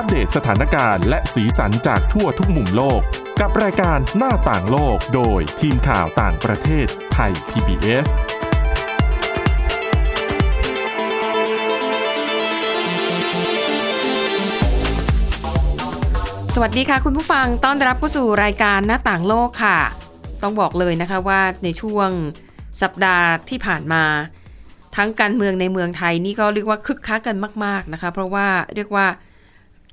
อัปเดตสถานการณ์และสีสันจากทั่วทุกมุมโลก กับรายการหน้าต่างโลกโดยทีมข่าวต่างประเทศไทย PBS สวัสดีค่ะคุณผู้ฟังต้อนรับเข้าสู่รายการหน้าต่างโลกค่ะ ต้องบอกเลยนะคะว่าในช่วงสัปดาห์ที่ผ่านมา ทั้งการเมืองในเมืองไทยนี่ก็เรียกว่าคึกคักกันมาก ๆนะคะ เพราะว่าเรียกว่า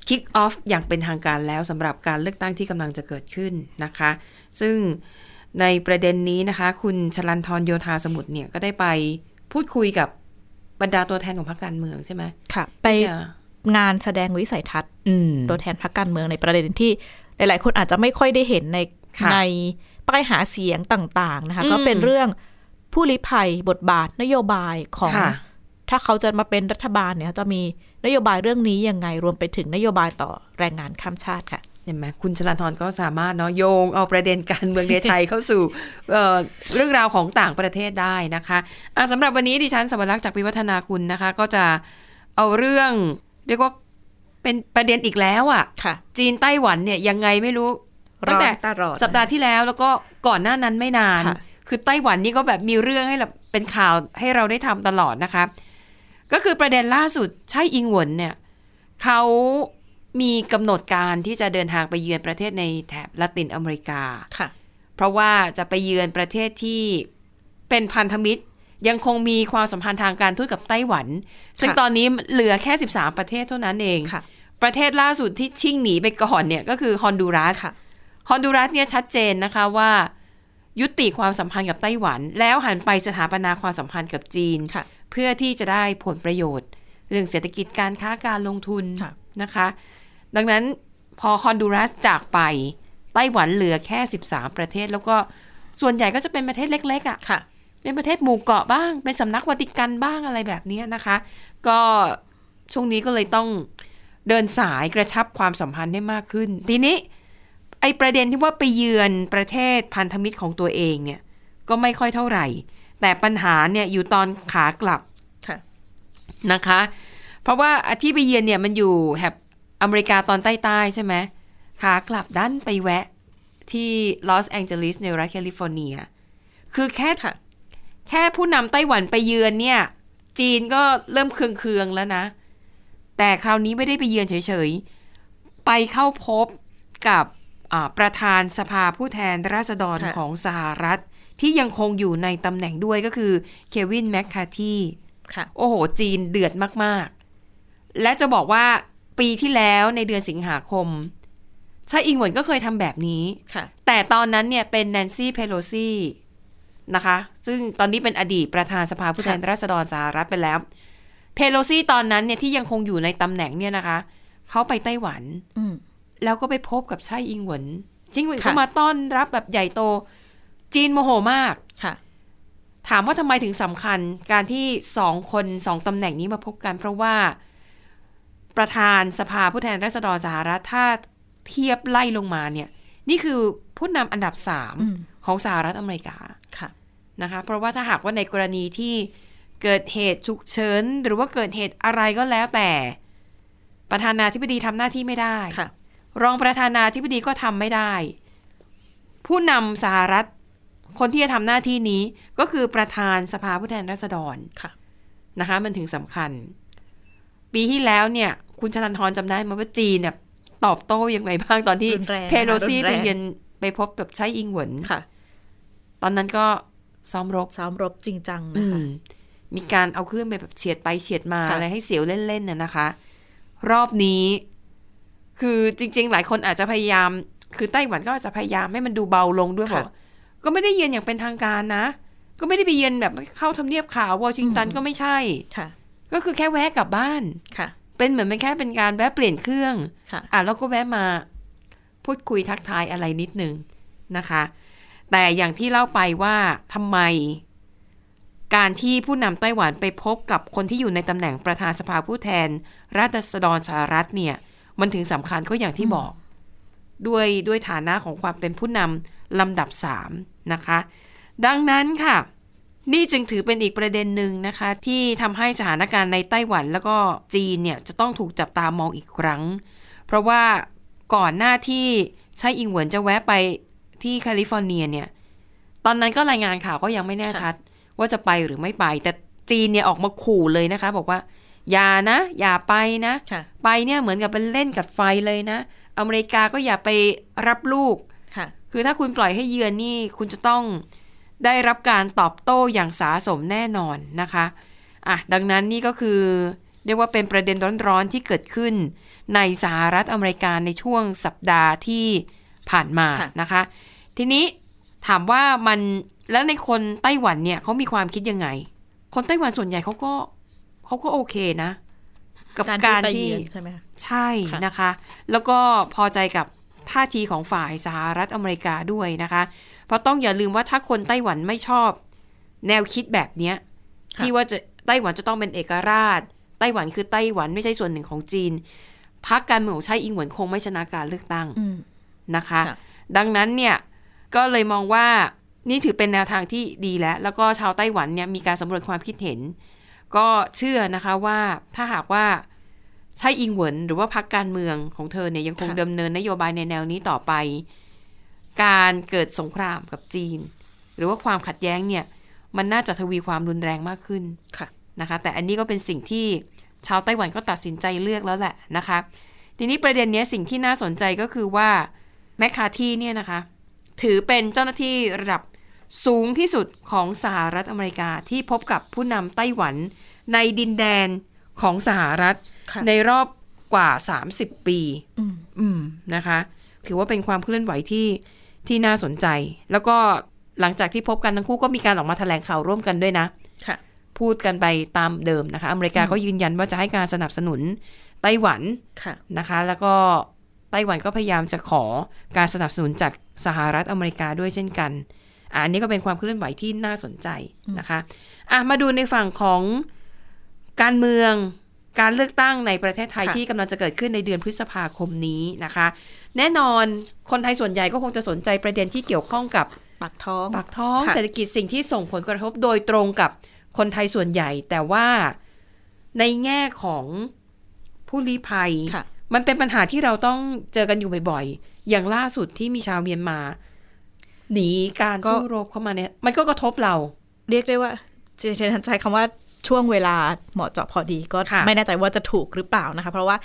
kick off อย่างเป็นทางการแล้วสำหรับการเลือกตั้งที่กำลังจะเกิดขึ้นนะคะ ซึ่งในประเด็นนี้นะคะ คุณชลันทรโยธาสมุทรเนี่ยก็ได้ไปพูดคุยกับบรรดาตัวแทนของพรรคการเมืองใช่ไหมค่ะ ไปที่จะงานแสดงวิสัยทัศน์อืมตัวแทนพรรคการเมืองในประเด็นที่หลาย ๆ คนอาจจะไม่ค่อยได้เห็นในค่ะในป้ายหาเสียงต่าง ๆ นะคะอืมก็เป็นเรื่องผู้ลี้ภัยบทบาทนโยบายของค่ะถ้าเขาจะมาเป็นรัฐบาลเนี่ยจะมี นโยบายเรื่องนี้ยังไงรวมไปถึงนโยบายต่อแรงงานข้ามชาติค่ะเห็นไหมคุณชลันทรก็สามารถเนาะโยงเอาประเด็นการเมืองในไทยเข้าสู่เอ่อเรื่องราวของต่างประเทศได้นะคะอะสำหรับวันนี้ดิฉันสวรักษ์จากพิวัฒนาคุณนะคะ ก็จะเอาเรื่องเรียกว่าเป็นประเด็นอีกแล้วอะ่ะค่ะจีนไต้หวันเนี่ยยังไงไม่รู้ร้อนตั้งแต่ตลอดสัปดาห์ที่แล้วแล้วก็ก่อนหน้านั้นไม่นานค่ะคือไต้หวันนี่ก็แบบมีเรื่องให้เราเป็นข่าวให้เราได้ทำตลอดนะคะ ก็คือประเด็นล่าสุดใช่อิงหวนเนี่ยเขามีกำหนดการที่จะเดินทางไปเยือนประเทศในแถบละตินอเมริกาค่ะ เพราะว่าจะไปเยือนประเทศที่เป็นพันธมิตร ยังคงมีความสัมพันธ์ทางการทูตกับไต้หวัน ซึ่งค่ะตอนนี้เหลือแค่ 13 ประเทศเท่านั้นเองค่ะประเทศล่าสุดที่ชิ่งหนีไปก่อนเนี่ยก็คือฮอนดูรัสค่ะฮอนดูรัสเนี่ยชัดเจนนะคะว่า ยุติความสัมพันธ์กับไต้หวัน แล้วหันไปสถาปนาความสัมพันธ์กับจีนค่ะ เพื่อที่จะได้ผลประโยชน์ เรื่องเศรษฐกิจการค้าการลงทุนค่ะนะคะ ดังนั้นพอฮอนดูรัสจากไปไต้หวันเหลือแค่ 13 ประเทศ แล้วก็ส่วนใหญ่ก็จะเป็นประเทศเล็กๆอะ่ะค่ะเป็นประเทศหมู่เกาะบ้าง เป็นสำนักวาติกันบ้างอะไรแบบเนี้ยนะคะ ก็ช่วงนี้ก็เลยต้องเดินสายกระชับความสัมพันธ์ให้มากขึ้น ทีนี้ ไอประเด็นที่ว่าไปเยือนประเทศพันธมิตรของตัวเองเนี่ย ก็ไม่ค่อยเท่าไหร่ แต่ปัญหาเนี่ยอยู่ตอนขากลับค่ะนะคะ เพราะว่าที่ไปเยือนเนี่ยมันอยู่แถบอเมริกาตอนใต้ๆใช่ไหมขากลับดันไปแวะที่ลอสแองเจลิสในรัฐแคลิฟอร์เนีย คือแค่ค่ะแค่ผู้นำไต้หวันไปเยือนเนี่ย จีนก็เริ่มเคืองๆแล้วนะ แต่คราวนี้ไม่ได้ไปเยือนเฉยๆ ไปเข้าพบกับอ่าประธานสภาผู้แทนราษฎรค่ะของสหรัฐ ที่ยังคงอยู่ในตำแหน่งด้วยก็คือเควินแมคคาทีค่ะโอ้โห จีนเดือดมากๆ และจะบอกว่าปีที่แล้วในเดือนสิงหาคมชาอิงหวนก็เคยทำแบบนี้ค่ะแต่ตอนนั้นเนี่ยเป็นแนนซี่เพโลซีนะคะ ซึ่งตอนนี้เป็นอดีตประธานสภาผู้แทนราษฎรสหรัฐไปแล้ว เพโลซีตอนนั้นเนี่ยที่ยังคงอยู่ในตำแหน่งเนี่ยนะคะ เขาไปไต้หวันอืมแล้วก็ไปพบกับไช่อิงหวนจิงหวนค่ะก็มาต้อนรับแบบใหญ่โต จีนโมโหมากค่ะ ถามว่าทำไมถึงสำคัญการที่สองคนสองตำแหน่งนี้มาพบกัน เพราะว่าประธานสภาผู้แทนราษฎรสหรัฐถ้าเทียบไล่ลงมาเนี่ย นี่คือผู้นำอันดับสามอืมของสหรัฐอเมริกาค่ะนะคะ เพราะว่าถ้าหากว่าในกรณีที่เกิดเหตุฉุกเฉินหรือว่าเกิดเหตุอะไรก็แล้วแต่ ประธานาธิบดีทำหน้าที่ไม่ได้ค่ะรองประธานาธิบดีก็ทำไม่ได้ ผู้นำสหรัฐ คนที่จะทำหน้าที่นี้ก็คือประธานสภาผู้แทนราษฎรค่ะนะคะ มันถึงสำคัญ ปีที่แล้วเนี่ย คุณชลันทรจำได้ไหมว่าจีนเนี่ยตอบโต้ยังไงบ้างตอนที่รุนแรงเพโลซีรุนไปแรงเยือนไปพบกับไช่อิงเหวินค่ะ ตอนนั้นก็ซ้อมรบซ้อมรบจริงจังอืนะคะมมีการเอาเครื่องไปแบบเฉียดไปเฉียดมาค่ะอะไรให้เสียวเล่นๆน่ะนะคะ รอบนี้ คือจริง ๆ หลายคนอาจจะพยายาม คือไต้หวันก็อาจจะพยายามให้มันดูเบาลงด้วยบอก ก็ไม่ได้เยือนอย่างเป็นทางการนะ ก็ไม่ได้ไปเยือนแบบเข้าทำเนียบขาววอชิงตันก็ไม่ใช่ค่ะก็คือแค่แวะกลับบ้านค่ะ เป็นเหมือนเป็นแค่เป็นการแวะเปลี่ยนเครื่องค่ะอะแล้วก็แวะมา พูดคุยทักทายอะไรนิดนึงนะคะ แต่อย่างที่เล่าไปว่าทำไม การที่ผู้นำไต้หวันไปพบกับคนที่อยู่ในตำแหน่งประธานสภาผู้แทนราษฎรสหรัฐเนี่ย มันถึงสำคัญก็อย่างที่บอก ด้วยด้วยฐานะของความเป็นผู้นำ ลำดับสามนะคะ ดังนั้นค่ะ นี่จึงถือเป็นอีกประเด็นหนึ่งนะคะ ที่ทำให้สถานการณ์ในไต้หวันแล้วก็จีนเนี่ยจะต้องถูกจับตามองอีกครั้ง เพราะว่าก่อนหน้าที่ใช่อิงเหวินจะแวะไปที่แคลิฟอร์เนียเนี่ย ตอนนั้นก็รายงานข่าวก็ยังไม่แน่ชัด ว่าจะไปหรือไม่ไป แต่จีนเนี่ยออกมาขู่เลยนะคะ บอกว่า อย่านะ อย่าไปนะค่ะไปเนี่ยเหมือนกับเป็นเล่นกับไฟเลยนะ อเมริกาก็อย่าไปรับลูก ค่ะคือถ้าคุณปล่อยให้เยือนนี่คุณจะต้องได้รับการตอบโต้อย่างสาสมแน่นอนนะคะอะดังนั้นนี่ก็คือเรียกว่าเป็นประเด็นร้อนๆที่เกิดขึ้น ในสหรัฐอเมริกาในช่วงสัปดาห์ที่ผ่านมาค่ะนะคะ ทีนี้ถามว่ามันแล้วในคนไต้หวันเนี่ยเขามีความคิดยังไง คนไต้หวันส่วนใหญ่เขาก็เขาก็โอเคนะ กับการการที่ไปที่เยือนใช่ไหมคะใช่ค่ะนะคะ แล้วก็พอใจกับ ท่าทีของฝ่ายสหรัฐอเมริกาด้วยนะคะ เพราะต้องอย่าลืมว่าถ้าคนไต้หวันไม่ชอบ แนวคิดแบบเนี้ยค่ะที่ว่าจะไต้หวันจะต้องเป็นเอกราช ไต้หวันคือไต้หวันไม่ใช่ส่วนหนึ่งของจีนพรรคการเมืองของไช่อิงเหวินคงไม่ชนะการเลือกตั้งอืมนะคะค่ะดังนั้นเนี่ยก็เลยมองว่านี่ถือเป็นแนวทางที่ดีแล้ว แล้วก็ชาวไต้หวันเนี่ยมีการสำรวจความคิดเห็น ก็เชื่อนะคะว่าถ้าหากว่า ใช่อิงเหวินหรือว่าพรรคการเมืองของเธอเนี่ยยังคงค่ะดำเนินนโยบายในแนวนี้ต่อไป การเกิดสงครามกับจีน หรือว่าความขัดแย้งเนี่ย มันน่าจะทวีความรุนแรงมากขึ้นค่ะนะคะ แต่อันนี้ก็เป็นสิ่งที่ชาวไต้หวันก็ตัดสินใจเลือกแล้วแหละนะคะ ทีนี้ประเด็นเนี้ยสิ่งที่น่าสนใจก็คือว่าแมคคาที่เนี่ยนะคะ ถือเป็นเจ้าหน้าที่ระดับสูงที่สุดของสหรัฐอเมริกาที่พบกับผู้นำไต้หวันในดินแดน ของสหรัฐค่ะในรอบกว่า 30 ปีอืมอืมนะคะ ถือว่าเป็นความเคลื่อนไหวที่ที่น่าสนใจ แล้วก็หลังจากที่พบกันทั้งคู่ก็มีการออกมาแถลงข่าวร่วมกันด้วยนะค่ะพูดกันไปตามเดิมนะคะ อเมริกาก็ยืนยันว่าจะให้การสนับสนุนไต้หวันค่ะนะคะ แล้วก็ไต้หวันก็พยายามจะขอการสนับสนุนจากสหรัฐอเมริกาด้วยเช่นกันอะอันนี้ก็เป็นความเคลื่อนไหวที่น่าสนใจนะคะอะมาดูในฝั่งของ การเมืองการเลือกตั้งในประเทศไทยค่ะที่กำลังจะเกิดขึ้นในเดือนพฤษภาคมนี้นะคะ แน่นอนคนไทยส่วนใหญ่ก็คงจะสนใจประเด็นที่เกี่ยวข้องกับปากท้องปากท้องค่ะเศรษฐกิจสิ่งที่ส่งผลกระทบโดยตรงกับคนไทยส่วนใหญ่ แต่ว่าในแง่ของผู้ลี้ภัยค่ะมันเป็นปัญหาที่เราต้องเจอกันอยู่บ่อยๆ อย่างล่าสุดที่มีชาวเมียนมา หนีการก็สู้รบเข้ามาเนี่ย มันก็กระทบเรา เรียกได้ว่าเจนใช้คำว่า ช่วงเวลาเหมาะเจาะพอดีก็ค่ะไม่แน่ใจว่าจะถูกหรือเปล่านะคะ เพราะว่า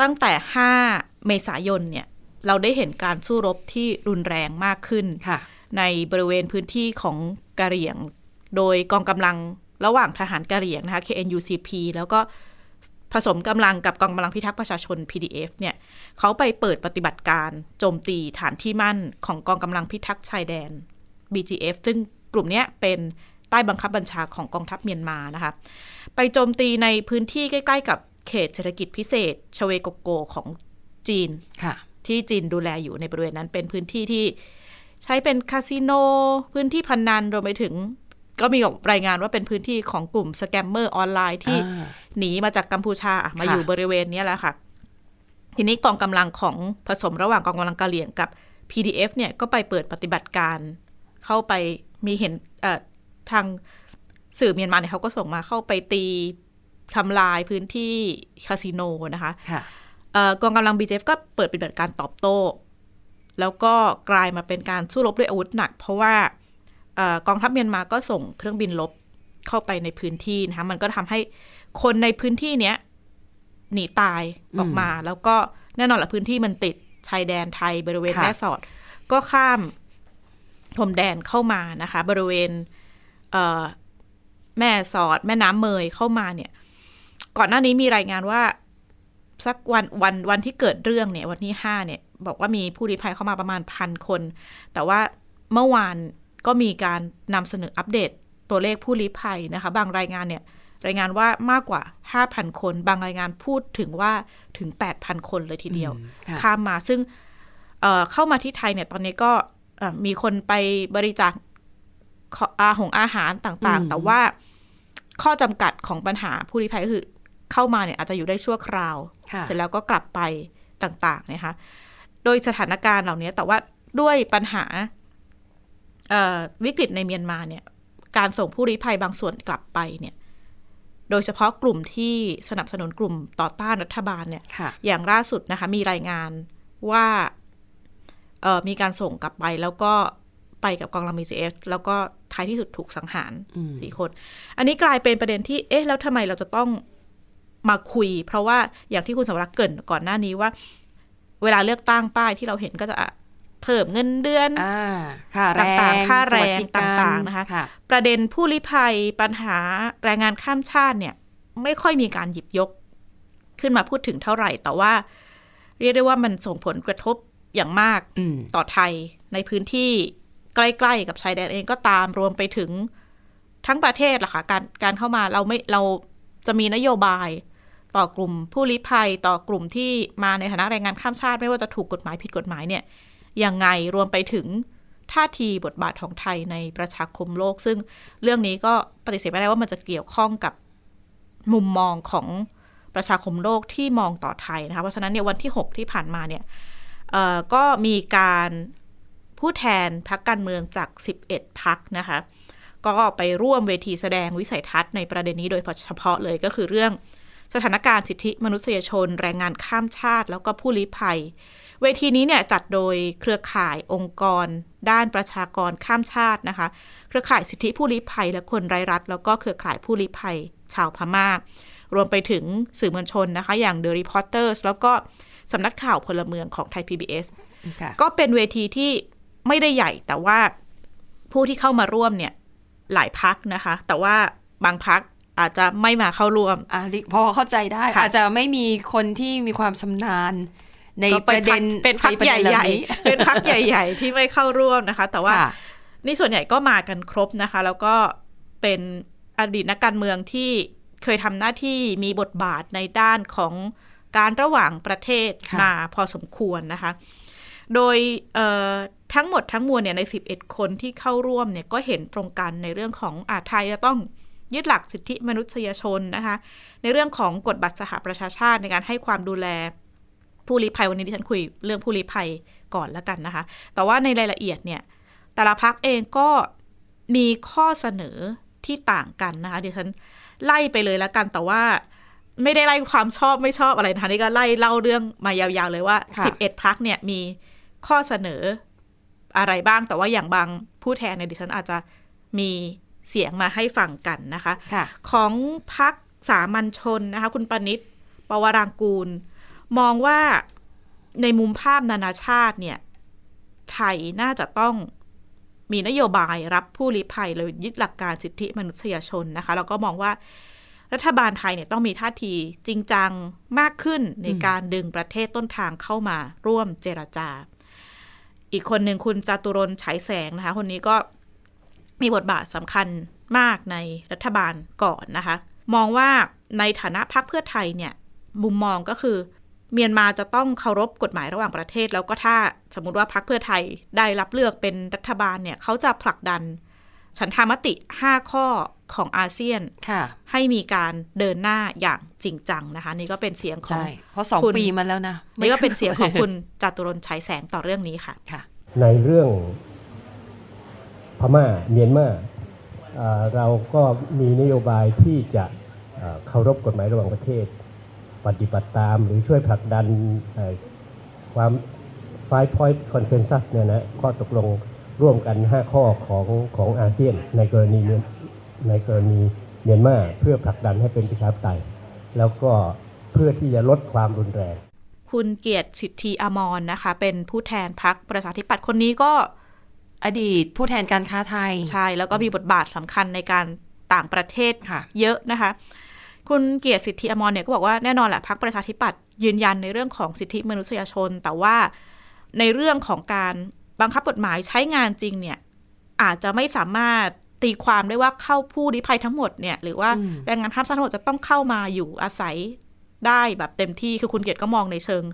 ตั้งแต่ 5 เมษายนเนี่ยเราได้เห็นการสู้รบที่รุนแรงมากขึ้นค่ะในบริเวณพื้นที่ของกะเหรี่ยง โดยกองกำลังระหว่างทหารกะเหรี่ยงนะคะ KNUCP แล้วก็ผสมกำลังกับกองกำลังพิทักษ์ประชาชน PDF เนี่ยเขาไปเปิดปฏิบัติการโจมตีฐานที่มั่นของกองกำลังพิทักษ์ชายแดน BGF ซึ่งกลุ่มเนี้ยเป็น ใต้บังคับบัญชาของกองทัพเมียนมานะคะ ไปโจมตีในพื้นที่ใกล้ ๆ กับเขตเศรษฐกิจพิเศษชเวโกโกของจีนค่ะที่จีนดูแลอยู่ในบริเวณนั้นเป็นพื้นที่ที่ใช้เป็นคาสิโน พื้นที่พนันรวมไปถึง ก็มีรายงานว่าเป็นพื้นที่ของกลุ่มสแกมเมอร์ออนไลน์ที่อ่าหนีมาจากกัมพูชาอะมาค่ะอยู่บริเวณเนี้ยแหละค่ะ ทีนี้กองกำลังของผสมระหว่างกองกำลังกะเหรี่ยงกับ PDF เนี่ยก็ไปเปิดปฏิบัติการ เข้าไปมีเห็นเอ่อ ทางสื่อเมียนมาเนี่ยเขาก็ส่งมาเข้าไปตีทำลายพื้นที่คาสิโนนะคะค่ะเอ่อกองกำลัง BJF ก็เปิดปฏิบัติการตอบโต้ แล้วก็กลายมาเป็นการสู้รบด้วยอาวุธหนัก เพราะว่าเออกองทัพเมียนมาก็ส่งเครื่องบินลบเข้าไปในพื้นที่นะคะมันก็ทำให้คนในพื้นที่เนี้ยหนีตายออกมา แล้วก็แน่นอนแหละพื้นที่มันติดชายแดนไทยบริเวณค่ะแม่สอด ก็ข้ามพรมแดนเข้ามานะคะ บริเวณเอ่อ แม่สอดแม่น้ำเมยเข้ามาเนี่ย ก่อนหน้านี้มีรายงานว่า สักวันวันวันที่เกิดเรื่องเนี่ย วันที่ห้าเนี่ย บอกว่ามีผู้ลี้ภัยเข้ามาประมาณพันคน แต่ว่าเมื่อวานก็มีการนำเสนออัปเดตตัวเลขผู้ลี้ภัยนะคะ บางรายงานเนี่ย รายงานว่ามากกว่า 5,000 คน บางรายงานพูดถึงว่าถึง 8,000 คนเลยทีเดียวค่ะข้ามมาซึ่งเอ่อเข้ามาที่ไทยเนี่ยตอนนี้ก็เอ่อมีคนไปบริจาคข ออาหงอาหารต่างอืมๆแต่ว่าข้อจำกัดของปัญหาผู้ลี้ภัยก็คือเข้ามาเนี่ยอาจจะอยู่ได้ชั่วคราวค่ะเสร็จแล้วก็กลับไปต่างๆนะคะ โดยสถานการณ์เหล่านี้แต่ว่าด้วยปัญหาเอ่อวิกฤตในเมียนมาเนี่ย การส่งผู้ลี้ภัยบางส่วนกลับไปเนี่ย โดยเฉพาะกลุ่มที่สนับสนุนกลุ่มต่อต้านรัฐบาลเนี่ยค่ะอย่างล่าสุดนะคะ มีรายงานว่าเออมีการส่งกลับไปแล้วก็ไปกับกองกำลัง BCF แล้วก็ ท้ายที่สุดถูกสังหารอืมสี่คน อันนี้กลายเป็นประเด็นที่ เอ๊ะ แล้วทำไมเราจะต้องมาคุย เพราะว่าอย่างที่คุณสมรักษ์เกรินก่อนหน้านี้ว่า เวลาเลือกตั้งป้ายที่เราเห็นก็จะอะเพิ่มเงินเดือนอ่าค่าแรต่างงๆ ค่าแรงสวัสดิกต่างๆนะคะค่ะประเด็นผู้ลี้ภัยปัญหาแรงงานข้ามชาติเนี่ย ไม่ค่อยมีการหยิบยกขึ้นมาพูดถึงเท่าไหร่ แต่ว่า เรียกได้ว่ามันส่งผลกระทบอย่างมากอืมต่อไทยในพื้นที่ ใกล้ๆกับชายแดนเองก็ตามรวมไปถึงทั้งประเทศล่ะค่ะการการเข้ามาเราไม่เราจะมีนโยบายต่อกลุ่มผู้ลี้ภัยต่อกลุ่มที่มาในฐานะแรงงานข้ามชาติไม่ว่าจะถูกกฎหมายผิดกฎหมายเนี่ยยังไงรวมไปถึงท่าทีบทบาทของไทยในประชาคมโลก ซึ่งเรื่องนี้ก็ปฏิเสธไม่ได้ว่ามันจะเกี่ยวข้องกับมุมมองของประชาคมโลกที่มองต่อไทยนะคะเพราะฉะนั้นเนี่ยวันที่ 6 ที่ผ่านมาเนี่ยก็มีการ ผู้แทนพักการเมืองจาก 11 พักนะคะ ก็ไปร่วมเวทีแสดงวิสัยทัศน์ในประเด็นนี้โดยเฉพาะเลยก็คือเรื่องสถานการณ์สิทธิมนุษยชน แรงงานข้ามชาติ แล้วก็ผู้ลี้ภัย เวทีนี้เนี่ยจัดโดยเครือข่ายองค์กร ด้านประชากรข้ามชาตินะคะ เครือข่ายสิทธิผู้ลี้ภัย และคนไร้รัฐ แล้วก็เครือข่ายผู้ลี้ภัย ชาวพม่า รวมไปถึงสื่อมวลชนนะคะ อย่าง The Reporters แล้วก็สำนักข่าวพลเมืองของไทย PBS ค่ะก็เป็นเวทีที่ ไม่ได้ใหญ่แต่ว่าผู้ที่เข้ามาร่วมเนี่ยหลายพักนะคะ แต่ว่าบางพักอาจจะไม่มาเข้าร่วมอ่าดิพอเข้าใจได้ค่ะอาจจะไม่มีคนที่มีความชำนาญ ในก็ประเด็นเป็นพักประใหเด็นเาญ่นี้ๆเป็นพักใหญ่ ๆ ที่ไม่เข้าร่วมนะคะ แต่ว่าค่ะนี่ส่วนใหญ่ก็มากันครบนะคะ แล้วก็เป็นอดีตนักการเมืองที่เคยทำหน้าที่มีบทบาทในด้านของการระหว่างประเทศค่ะมาพอสมควรนะคะ โดยเอ่อ ทั้งหมดทั้งมวลเนี่ยใน 11 คนที่เข้าร่วมเนี่ยก็เห็นตรงกันในเรื่องของอาไทยจะต้องยึดหลักสิทธิมนุษยชนนะคะ ในเรื่องของกฎบัตรสหประชาชาติในการให้ความดูแลผู้ลี้ภัยวันนี้ที่ฉันคุยเรื่องผู้ลี้ภัยก่อนแล้วกันนะคะ แต่ว่าในรายละเอียดเนี่ย แต่ละพักเองก็มีข้อเสนอที่ต่างกันนะคะเดี๋ยวฉันไล่ไปเลยแล้วกันแต่ว่าไม่ได้ไล่ความชอบไม่ชอบอะไรนะคะนี่ก็ไล่เล่าเรื่องมายาวๆเลยว่า 11พักเนี่ยมีข้อเสนอ อะไรบ้าง แต่ว่าอย่างบางผู้แทนเนี่ยดิฉันอาจจะมีเสียงมาให้ฟังกันนะคะค่ะของพักสามัญชนนะคะ คุณปนิษฐ์ปวรางกูล มองว่าในมุมภาพนานาชาติเนี่ย ไทยน่าจะต้องมีนโยบายรับผู้ลี้ภัยเลยยึดหลักการสิทธิมนุษยชนนะคะ แล้วก็มองว่ารัฐบาลไทยเนี่ยต้องมีท่าทีจริงจังมากขึ้นในการดึงประเทศต้นทางเข้ามาร่วมเจรจา อีกคนหนึ่งคุณจตุรนฉายแสงนะคะ คนนี้ก็มีบทบาทสำคัญมากในรัฐบาลก่อนนะคะ มองว่าในฐานะพรรคเพื่อไทยเนี่ย มุมมองก็คือ เมียนมาจะต้องเคารพกฎหมายระหว่างประเทศ แล้วก็ถ้าสมมติว่าพรรคเพื่อไทยได้รับเลือกเป็นรัฐบาลเนี่ยเขาจะผลักดัน ฉันทามติ 5 ข้อ ของอาเซียนค่ะให้มีการเดินหน้าอย่างจริงจังนะคะ นี่ก็เป็นเสียงของใช่เพราะสองคุณปีมาแล้วนะนี่ก็เป็นเสียงของคุณจตุรนต์ฉายแสงต่อเรื่องนี้ค่ะค่ะ ในเรื่องพม่าเมียนมาเอ่อเราก็มีนโยบายที่จะเอ่อเคารพกฎหมายระหว่างประเทศ ปฏิบัติตามหรือช่วยผลักดันเอ่อความ five point consensus เนี่ยนะข้อตกลงร่วมกัน 5 ข้อของของอาเซียนในกรณีเมียน ในกรณีเมียนมาเพื่อผลักดันให้เป็นประชาธิปไตย แล้วก็เพื่อที่จะลดความรุนแรง คุณเกียรติสิทธิอมรนะคะ เป็นผู้แทนพักประชาธิปัตย์คนนี้ก็อดีตผู้แทนการค้าไทย ใช่ แล้วก็มีบทบาทสำคัญในการต่างประเทศค่ะเยอะนะคะ คุณเกียรติสิทธิอมรเนี่ยก็บอกว่าแน่นอนแหละพักประชาธิปัตย์ยืนยันในเรื่องของสิทธิมนุษยชน แต่ว่าในเรื่องของการบังคับกฎหมายใช้งานจริงเนี่ยอาจจะไม่สามารถ ตีความได้ว่าเข้าผู้ลี้ภัยทั้งหมดเนี่ยหรือว่าอืมแรงงานข้ามชาติทั้งหมดจะต้องเข้ามาอยู่อาศัยได้แบบเต็มที่คือคุณเกียรติก็มองในเชิง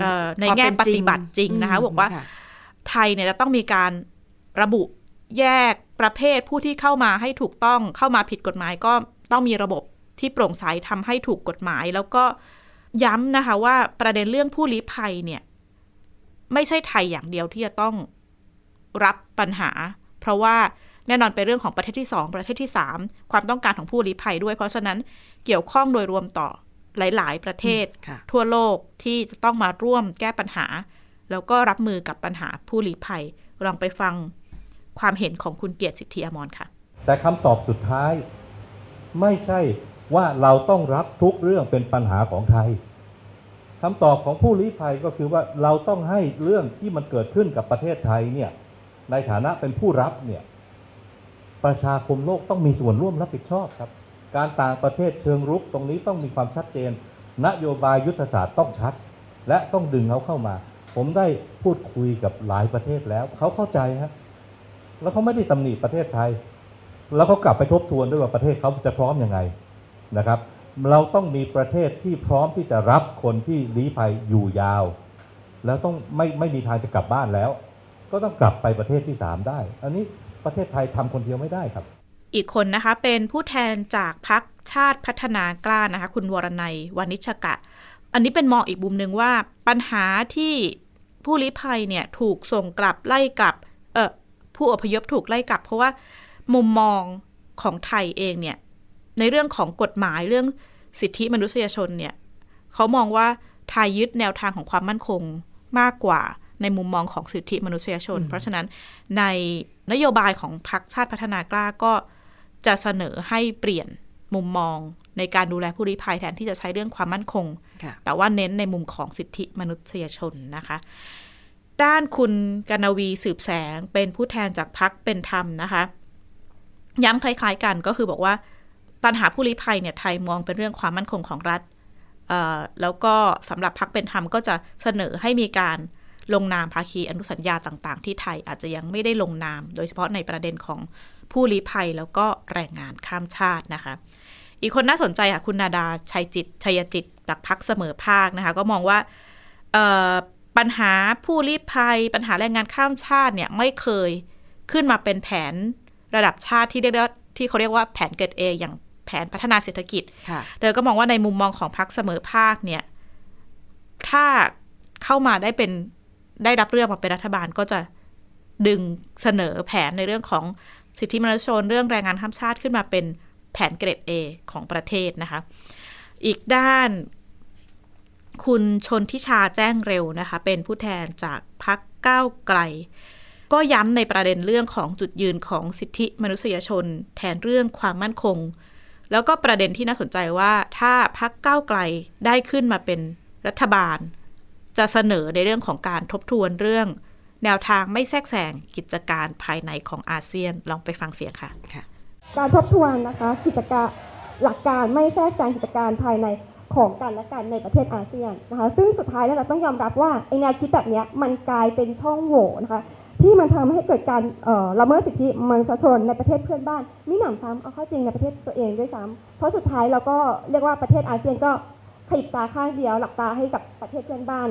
เอ่อในความแง่เป็ปฏิบัติจริงนะคะมบอกว่าค่ะไทยเนี่ยจะต้องมีการระบุแยกประเภทผู้ที่เข้ามาให้ถูกต้องเข้ามาผิดกฎหมายก็ต้องมีระบบที่โปร่งใสทำให้ถูกกฎหมาย แล้วก็ย้ำนะคะว่าประเด็นเรื่องผู้ลี้ภัยเนี่ย ไม่ใช่ไทยอย่างเดียวที่จะต้องรับปัญหา เพราะว่า แน่นอนเป็นเรื่องของประเทศที่ 2 ประเทศที่ 3 ความต้องการของผู้ลี้ภัยด้วย เพราะฉะนั้นเกี่ยวข้องโดยรวมต่อหลาย ๆ ประเทศค่ะทั่วโลกที่จะต้องมาร่วมแก้ปัญหา แล้วก็รับมือกับปัญหาผู้ลี้ภัยลองไปฟังความเห็นของคุณเกียรติสิทธิอมรค่ะ แต่คำตอบสุดท้าย ไม่ใช่ว่าเราต้องรับทุกเรื่องเป็นปัญหาของไทยคำตอบของผู้ลี้ภัยก็คือว่าเราต้องให้เรื่องที่มันเกิดขึ้นกับประเทศไทยเนี่ยในฐานะเป็นผู้รับเนี่ย ประชาคมโลกต้องมีส่วนร่วมรับผิดชอบครับ การต่างประเทศเชิงรุกตรงนี้ต้องมีความชัดเจน นโยบายยุทธศาสตร์ต้องชัด และต้องดึงเขาเข้ามา ผมได้พูดคุยกับหลายประเทศแล้วเขาเข้าใจฮะแล้วเขาไม่ได้ตำหนิประเทศไทย แล้วเขากลับไปทบทวนด้วยว่าประเทศเขาจะพร้อมยังไงนะครับ เราต้องมีประเทศที่พร้อมที่จะรับคนที่ลี้ภัยอยู่ยาว แล้วต้องไม่ไม่มีทางจะกลับบ้านแล้ว ก็ต้องกลับไปประเทศที่สามได้ อันนี้ ประเทศไทยทำคนเดียวไม่ได้ครับ อีกคนนะคะเป็นผู้แทนจากพักชาติพัฒนากล้านะคะ คุณวรนัยวานิชกะ อันนี้เป็นมองอีกมุมหนึ่งว่าปัญหาที่ผู้ลี้ภัยเนี่ยถูกส่งกลับไล่กลับเออผู้อพยพถูกไล่กลับ เพราะว่ามุมมองของไทยเองเนี่ยในเรื่องของกฎหมายเรื่องสิทธิมนุษยชนเนี่ยเขามองว่าไทยยึดแนวทางของความมั่นคงมากกว่าในมุมมองของสิทธิมนุษยชน เพราะฉะนั้นใน นโยบายของพรรคชาติพัฒนากล้าก็จะเสนอให้เปลี่ยนมุมมองในการดูแลผู้ลี้ภัยแทนที่จะใช้เรื่องความมั่นคงค่ะแต่ว่าเน้นในมุมของสิทธิมนุษยชนนะคะ ด้านคุณกนวีสืบแสงเป็นผู้แทนจากพักเป็นธรรมนะคะ ย้ำคล้ายๆกันก็คือบอกว่าปัญหาผู้ลี้ภัยเนี่ยไทยมองเป็นเรื่องความมั่นคงของรัฐเอ่อแล้วก็สำหรับพักเป็นธรรมก็จะเสนอให้มีการ ลงนามภาคีอนุสัญญาต่าง ๆ ที่ไทยอาจจะยังไม่ได้ลงนาม โดยเฉพาะในประเด็นของผู้ลี้ภัยแล้วก็แรงงานข้ามชาตินะคะ อีกคนน่าสนใจค่ะคุณนาดาชัยจิตชัยจิตจากพักเสมอภาคนะคะ ก็มองว่าเอ่อปัญหาผู้ลี้ภัย ปัญหาแรงงานข้ามชาติเนี่ยไม่เคยขึ้นมาเป็นแผนระดับชาติที่เรียกว่าที่เขาเรียกว่าแผนเกิดเออย่างแผนพัฒนาเศรษฐกิจค่ะเดยก็มองว่าในมุมมองของพรรคเสมอภาคเนี่ย ถ้าเข้ามาได้เป็น ได้รับเรื่องมาเป็นรัฐบาลก็จะดึงเสนอแผนในเรื่องของสิทธิมนุษยชนเรื่องแรงงานข้ามชาติขึ้นมาเป็นแผนเกรด A ของประเทศนะคะ อีกด้านคุณชนทิชาแจ้งเร็วนะคะ เป็นผู้แทนจากพักก้าวไกล ก็ย้ำในประเด็นเรื่องของจุดยืนของสิทธิมนุษยชน แทนเรื่องความมั่นคง แล้วก็ประเด็นที่น่าสนใจว่าถ้าพักก้าวไกลได้ขึ้นมาเป็นรัฐบาล จะเสนอในเรื่องของการทบทวนเรื่อง แนวทางไม่แทรกแซงกิจการภายในของอาเซียนลองไปฟังเสียงค่ะ การทบทวนนะคะกิจการหลักการไม่แทรกแซงกิจการภายในของกันและกันในประเทศอาเซียนนะคะซึ่งสุดท้ายแล้วเราต้องยอมรับว่าไอแนวคิดแบบเนี้ยมันกลายเป็นช่องโหว่นะคะที่มันทำให้เกิดการเอ่อละเมิดสิทธิมนุษยชนในประเทศเพื่อนบ้านมิหนำซ้ำเอาเข้าจริงในประเทศตัวเองด้วยซ้ำเพราะสุดท้ายเราก็เรียกว่าประเทศอาเซียนก็ ขยิบตาข้างเดียว หลับตาให้กับประเทศเพื่อนบ้าน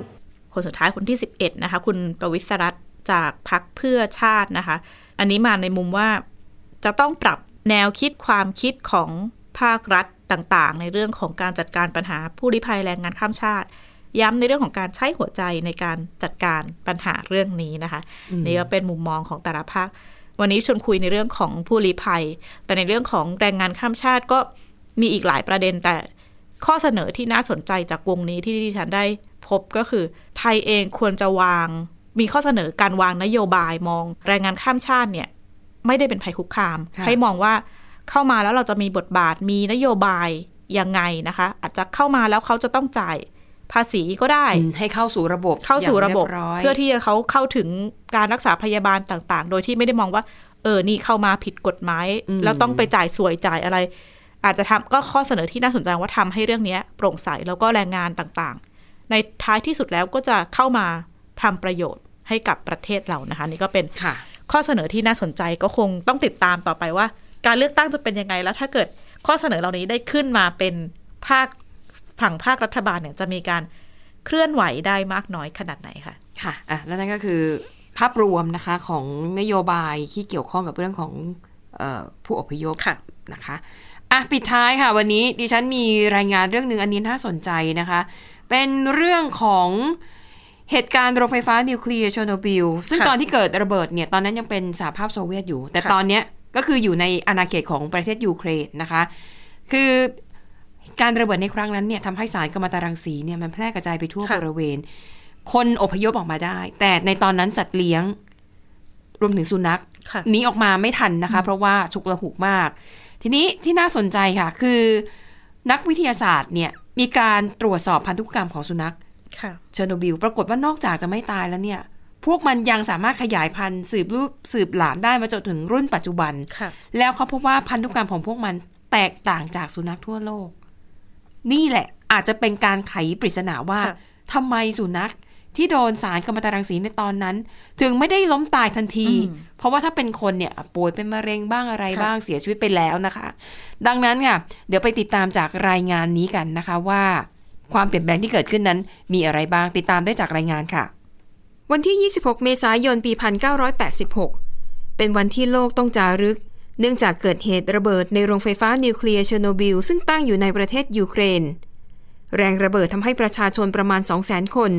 คนสุดท้ายคนที่ 11 นะคะ คุณประวิศรัตน์จากพักเพื่อชาตินะคะ อันนี้มาในมุมว่าจะต้องปรับแนวคิดความคิดของภาครัฐต่างๆ ในเรื่องของการจัดการปัญหาผู้ลี้ภัยแรงงานข้ามชาติ ย้ำในเรื่องของการใช้หัวใจในการจัดการปัญหาเรื่องนี้นะคะ นี่ก็เป็นมุมมองของแต่ละภาค วันนี้ชวนคุยในเรื่องของผู้ลี้ภัย แต่ในเรื่องของแรงงานข้ามชาติก็มีอีกหลายประเด็นแต่ ข้อเสนอที่น่าสนใจจากวงนี้ที่ดิฉันได้พบก็คือ ไทยเองควรจะวาง มีข้อเสนอการวางนโยบายมองแรงงานข้ามชาติเนี่ย ไม่ได้เป็นภัยคุกคามค่ะให้มองว่าเข้ามาแล้วเราจะมีบทบาทมีนโยบายยังไงนะคะ อาจจะเข้ามาแล้วเขาจะต้องจ่ายภาษีก็ได้อืมให้เข้าสู่ระบบเข้าสู่ระบบย่างยยเพื่อที่จะเขาเข้าถึงการรักษาพยาบาลต่าง ๆ โดยที่ไม่ได้มองว่า เออนี่เข้ามาผิดกฎหมายอืมแล้วต้องไปจ่ายสวยจ่ายอะไร อาจจะทำก็ข้อเสนอที่น่าสนใจว่าทำให้เรื่องเนี้ยโปร่งใสแล้วก็แรงงานต่างๆ ในท้ายที่สุดแล้วก็จะเข้ามาทำประโยชน์ให้กับประเทศเรานะคะนี่ก็เป็นค่ะข้อเสนอที่น่าสนใจก็คงต้องติดตามต่อไปว่า การเลือกตั้งจะเป็นยังไงแล้ว ถ้าเกิดข้อเสนอเหล่านี้ได้ขึ้นมาเป็นภาคฝั่งภาครัฐบาลเนี่ยจะมีการเคลื่อนไหวได้มากน้อยขนาดไหนคะค่ะอะแล้วนั่นก็คือภาพรวมนะคะของนโยบายที่เกี่ยวข้องกับเรื่องของเออผู้อพยพค่ะนะคะ อะปิดท้ายค่ะ วันนี้ดิฉันมีรายงานเรื่องหนึ่งอันนี้น่าสนใจนะคะ เป็นเรื่องของเหตุการณ์โรงไฟฟ้านิวเคลียร์เชอร์โนบิลซึ่งค่ะตอนที่เกิดระเบิดเนี่ยตอนนั้นยังเป็นสหภาพโซเวียตอยู่ แต่ค่ะตอนเนี้ยก็คืออยู่ในอาณาเขตของประเทศยูเครนนะคะ คือการระเบิดในครั้งนั้นเนี่ยทำให้สารกัมมันตรังสีเนี่ยมันแพร่กระจายไปทั่วค่ะบริเวณ คนอพยพออกมาได้ แต่ในตอนนั้นสัตว์เลี้ยง รวมถึงสุนัขค่ะหนีออกมาไม่ทันนะคะ เพราะว่าฉุกละหุกมาก ทีนี้ที่น่าสนใจค่ะ คือนักวิทยาศาสตร์เนี่ยมีการตรวจสอบพันธุกรรมของสุนัขค่ะเชอร์โนบิลปรากฏว่านอกจากจะไม่ตายแล้วเนี่ย พวกมันยังสามารถขยายพันธุ์สืบรูปสืบหลานได้มาจนถึงรุ่นปัจจุบันค่ะแล้วเขาพบว่าพันธุกรรมของพวกมันแตกต่างจากสุนัขทั่วโลก นี่แหละอาจจะเป็นการไขปริศนาว่าค่ะทำไมสุนัข ที่โดนสารกัมมันตรังสีในตอนนั้น ถึงไม่ได้ล้มตายทันที เพราะว่าถ้าเป็นคนเนี่ยป่วยเป็นมะเร็งบ้างอะไรบ้างเสียชีวิตไปแล้วนะคะ ดังนั้นค่ะเดี๋ยวไปติดตามจากรายงานนี้กันนะคะว่าความเปลี่ยนแปลงที่เกิดขึ้นนั้น มีอะไรบ้างติดตามได้จากรายงานค่ะ วันที่ 26 เมษายนปี 1986 เป็นวันที่โลกต้องจารึก เนื่องจากเกิดเหตุระเบิดในโรงไฟฟ้านิวเคลียร์เชอร์โนบิลซึ่งตั้งอยู่ในประเทศยูเครน แรงระเบิดทำให้ประชาชนประมาณ 200,000 คน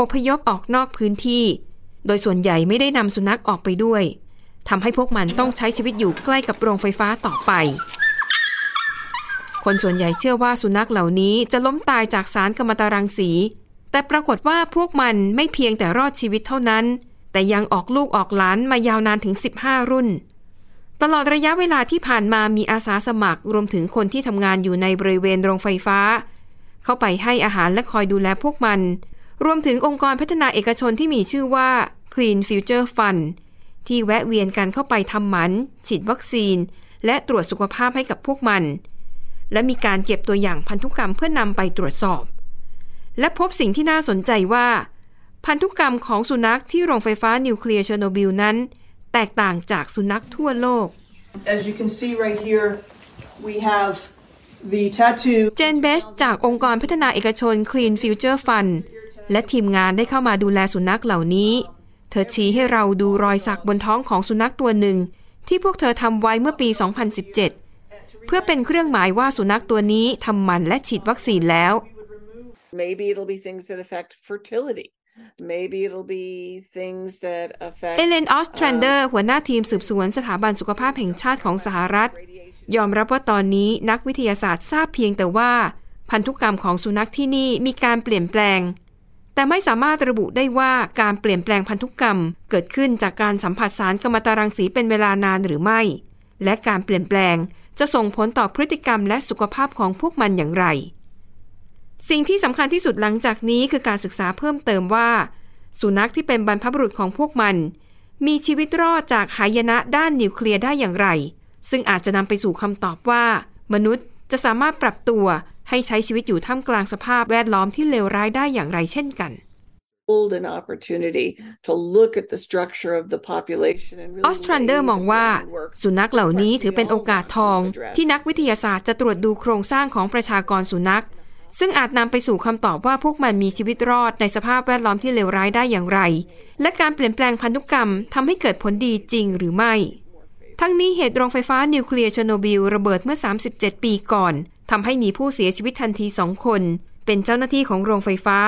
อพยพออกนอกพื้นที่ โดยส่วนใหญ่ไม่ได้นำสุนัขออกไปด้วยทำให้พวกมันต้องใช้ชีวิตอยู่ใกล้กับโรงไฟฟ้าต่อไป คนส่วนใหญ่เชื่อว่าสุนัขเหล่านี้จะล้มตายจากสารกัมมันตรังสี แต่ปรากฏว่าพวกมันไม่เพียงแต่รอดชีวิตเท่านั้น แต่ยังออกลูกออกหลานมายาวนานถึง 15 รุ่น ตลอดระยะเวลาที่ผ่านมามีอาสาสมัครรวมถึงคนที่ทำงานอยู่ในบริเวณโรงไฟฟ้า เข้าไปให้อาหารและคอยดูแลพวกมัน รวมถึงองค์กรพัฒนาเอกชนที่มีชื่อว่า Clean Future Fund ที่แวะเวียนกันเข้าไปทำหมัน ฉีดวัคซีน และตรวจสุขภาพให้กับพวกมัน และมีการเก็บตัวอย่างพันธุกรรมเพื่อนำไปตรวจสอบ และพบสิ่งที่น่าสนใจว่า พันธุกรรมของสุนัขที่โรงไฟฟ้านิวเคลียร์เชอร์โนบิลนั้น แตกต่างจากสุนัขทั่วโลก As you can see right here, we have the tattoo. เจนเบสจากองค์กรพัฒนาเอกชน Clean Future Fund และทีมงานได้เข้ามาดูแลสุนัขเหล่านี้ เธอชี้ให้เราดูรอยสักบนท้องของสุนัขตัวหนึ่ง ที่พวกเธอทำไว้เมื่อปี 2017 เพื่อเป็นเครื่องหมายว่าสุนัขตัวนี้ทำหมันและฉีดวัคซีนแล้ว Maybe it'll be things that affect fertility. Maybe it'll be things that affect เอเลนออสทรันเดอร์หัวหน้าทีมสืบสวนสถาบันสุขภาพแห่งชาติของสหรัฐ ยอมรับว่าตอนนี้นักวิทยาศาสตร์ทราบเพียงแต่ว่า พันธุกรรมของสุนัขที่นี่มีการเปลี่ยนแปลง แต่ไม่สามารถระบุได้ว่าการเปลี่ยนแปลงพันธุกรรม เกิดขึ้นจากการสัมผัสสารกัมมันตรังสีเป็นเวลานานหรือไม่ และการเปลี่ยนแปลงจะส่งผลต่อพฤติกรรมและสุขภาพของพวกมันอย่างไร สิ่งที่สำคัญที่สุดหลังจากนี้คือการศึกษาเพิ่มเติมว่า สุนัขที่เป็นบรรพบุรุษของพวกมัน มีชีวิตรอดจากหายนะด้านนิวเคลียร์ได้อย่างไร ซึ่งอาจจะนำไปสู่คำตอบว่า มนุษย์จะสามารถปรับตัว ให้ใช้ชีวิตอยู่ท่ามกลางสภาพแวดล้อมที่เลวร้ายได้อย่างไรเช่นกัน an opportunity to look at the structure of the population and ออสทรันเดอร์มองว่า สุนัขเหล่านี้ถือเป็นโอกาสทอง ที่นักวิทยาศาสตร์จะตรวจดูโครงสร้างของประชากรสุนัข ซึ่งอาจนำไปสู่คำตอบว่าพวกมันมีชีวิตรอดในสภาพแวดล้อมที่เลวร้ายได้อย่างไร และการเปลี่ยนแปลงพันธุกรรมทำให้เกิดผลดีจริงหรือไม่ ทั้งนี้เหตุโรงไฟฟ้านิวเคลียร์เชอร์โนบิลระเบิดเมื่อ 37 ปีก่อน ทำให้มีผู้เสียชีวิตทันทีสองคน เป็นเจ้าหน้าที่ของโรงไฟฟ้า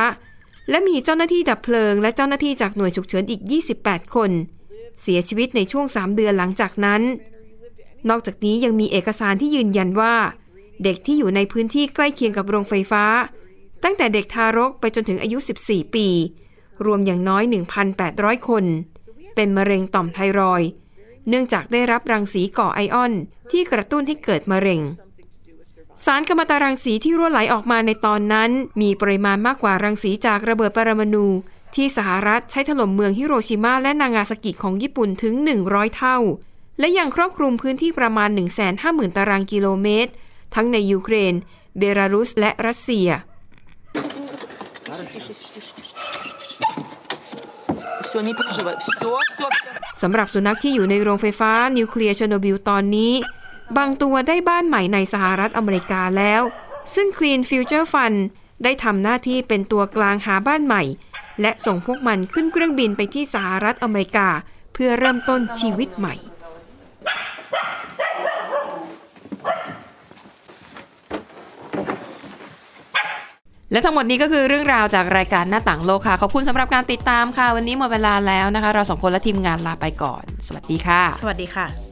และมีเจ้าหน้าที่ดับเพลิง และเจ้าหน้าที่จากหน่วยฉุกเฉินอีก 28 คน เสียชีวิตในช่วง 3 เดือนหลังจากนั้น นอกจากนี้ยังมีเอกสารที่ยืนยันว่า เด็กที่อยู่ในพื้นที่ใกล้เคียงกับโรงไฟฟ้า ตั้งแต่เด็กทารกไปจนถึงอายุ 14 ปี รวมอย่างน้อย 1,800 คน เป็นมะเร็งต่อมไทรอยด์เนื่องจากได้รับรังสีก่อไอออนที่กระตุ้นให้เกิดมะเร็ง สารกัมมันตรังสีที่รั่วไหลออกมาในตอนนั้น มีปริมาณมากกว่ารังสีจากระเบิดปรมาณูที่สหรัฐใช้ถล่มเมืองฮิโรชิมาและนางาซากิของญี่ปุ่นถึง 100 เท่า และยังครอบคลุมพื้นที่ประมาณ 150,000 ตารางกิโลเมตร ทั้งในยูเครน เบลารุส และรัสเซีย สำหรับสุนัขที่อยู่ในโรงไฟฟ้านิวเคลียร์เชอร์โนบิลตอนนี้ บางตัวได้บ้านใหม่ในสหรัฐอเมริกาแล้ว ซึ่ง Clean Future Fund ได้ทำหน้าที่เป็นตัวกลางหาบ้านใหม่ และส่งพวกมันขึ้นเครื่องบินไปที่สหรัฐอเมริกา เพื่อเริ่มต้นชีวิตใหม่ และทั้งหมดนี้ก็คือเรื่องราวจากรายการหน้าต่างโลกค่ะ ขอบคุณสำหรับการติดตามค่ะ วันนี้หมดเวลาแล้วนะคะ เราสองคนและทีมงานลาไปก่อน สวัสดีค่ะ สวัสดีค่ะ